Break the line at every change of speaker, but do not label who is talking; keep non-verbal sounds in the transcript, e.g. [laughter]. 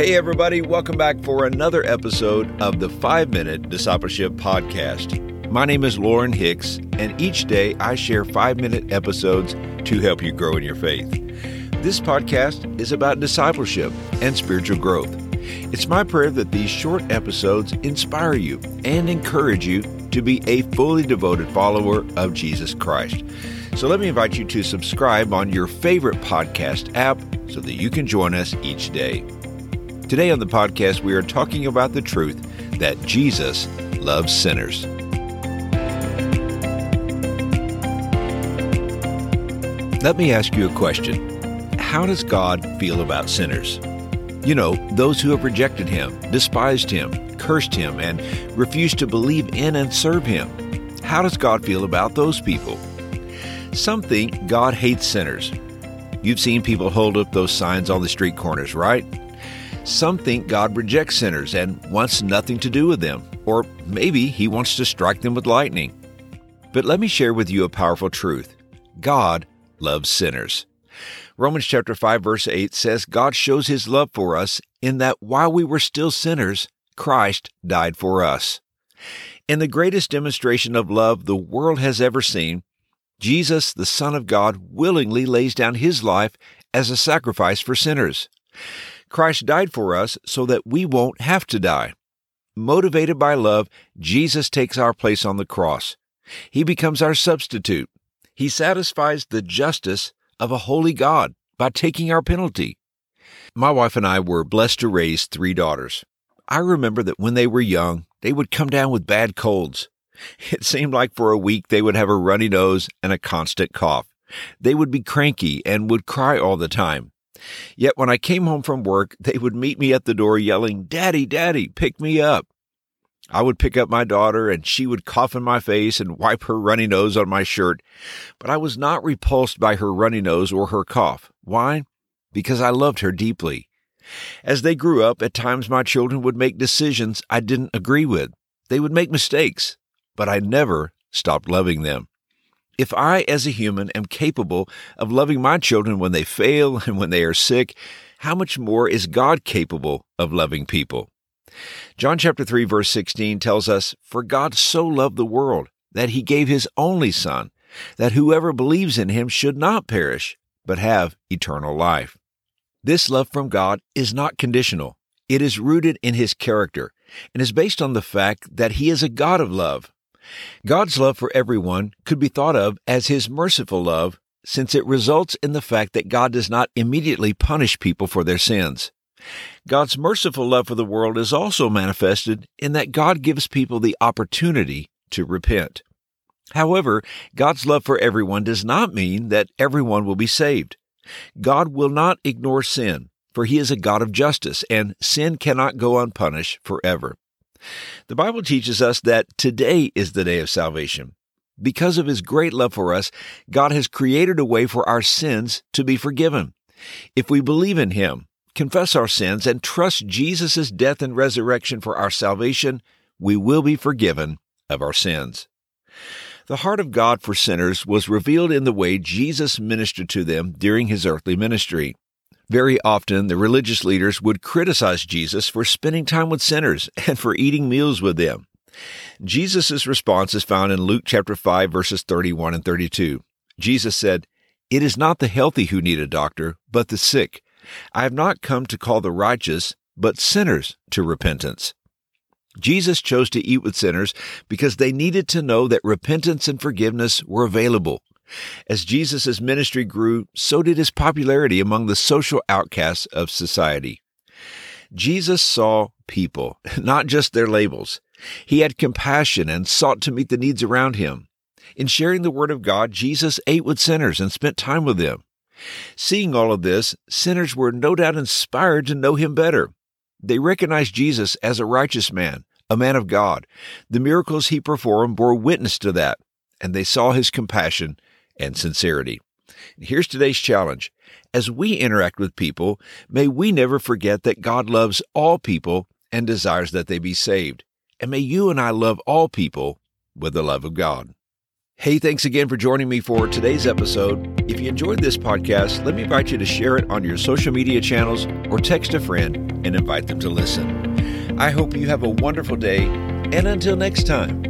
Hey, everybody, welcome back for another episode of the 5 Minute Discipleship Podcast. My name is Lorin Hicks, and each day I share 5 minute episodes to help you grow in your faith. This podcast is about discipleship and spiritual growth. It's my prayer that these short episodes inspire you and encourage you to be a fully devoted follower of Jesus Christ. So let me invite you to subscribe on your favorite podcast app so that you can join us each day. Today on the podcast, we are talking about the truth that Jesus loves sinners. Let me ask you a question How does God feel about sinners? You know, those who have rejected Him, despised Him, cursed Him, and refused to believe in and serve Him. How does God feel about those people? Some think God hates sinners. You've seen people hold up those signs on the street corners, right? Some think God rejects sinners and wants nothing to do with them, or maybe He wants to strike them with lightning. But let me share with you a powerful truth God loves sinners. Romans chapter 5 verse 8 says God shows his love for us in that while we were still sinners, Christ died for us. In the greatest demonstration of love the world has ever seen, Jesus, the Son of God, willingly lays down his life as a sacrifice for sinners. Christ died for us so that we won't have to die. Motivated by love, Jesus takes our place on the cross. He becomes our substitute. He satisfies the justice of a holy God by taking our penalty. My wife and I were blessed to raise three daughters. I remember that when they were young, they would come down with bad colds. [laughs] It seemed like for a week they would have a runny nose and a constant cough. They would be cranky and would cry all the time. Yet when I came home from work, they would meet me at the door yelling, Daddy, Daddy, pick me up. I would pick up my daughter and she would cough in my face and wipe her runny nose on my shirt. But I was not repulsed by her runny nose or her cough. Why? Because I loved her deeply. As they grew up, at times my children would make decisions I didn't agree with. They would make mistakes, but I never stopped loving them. If I, as a human, am capable of loving my children when they fail [laughs] and when they are sick, how much more is God capable of loving people? John chapter 3 verse 16 tells us, For God so loved the world that he gave his only Son, that whoever believes in him should not perish, but have eternal life. This love from God is not conditional. It is rooted in his character and is based on the fact that he is a God of love. God's love for everyone could be thought of as his merciful love, since it results in the fact that God does not immediately punish people for their sins. God's merciful love for the world is also manifested in that God gives people the opportunity to repent. However, God's love for everyone does not mean that everyone will be saved. God will not ignore sin, for he is a God of justice, and sin cannot go unpunished forever. The Bible teaches us that today is the day of salvation. Because of his great love for us, God has created a way for our sins to be forgiven. If we believe in him, confess our sins, and trust Jesus' death and resurrection for our salvation, we will be forgiven of our sins. The heart of God for sinners was revealed in the way Jesus ministered to them during his earthly ministry. Very often, the religious leaders would criticize Jesus for spending time with sinners [laughs] and for eating meals with them. Jesus' response is found in Luke chapter 5 verses 31 and 32. Jesus said, It is not the healthy who need a doctor, but the sick. I have not come to call the righteous, but sinners to repentance. Jesus chose to eat with sinners because they needed to know that repentance and forgiveness were available. As Jesus' ministry grew, so did his popularity among the social outcasts of society. Jesus saw people, [laughs] not just their labels. He had compassion and sought to meet the needs around him. In sharing the Word of God, Jesus ate with sinners and spent time with them. Seeing all of this, sinners were no doubt inspired to know him better. They recognized Jesus as a righteous man, a man of God. The miracles he performed bore witness to that, and they saw his compassion and sincerity. Here's today's challenge. As we interact with people, may we never forget that God loves all people and desires that they be saved. And may you and I love all people with the love of God. Hey, thanks again for joining me for today's episode. If you enjoyed this podcast, let me invite you to share it on your social media channels or text a friend and invite them to listen. I hope you have a wonderful day, and until next time,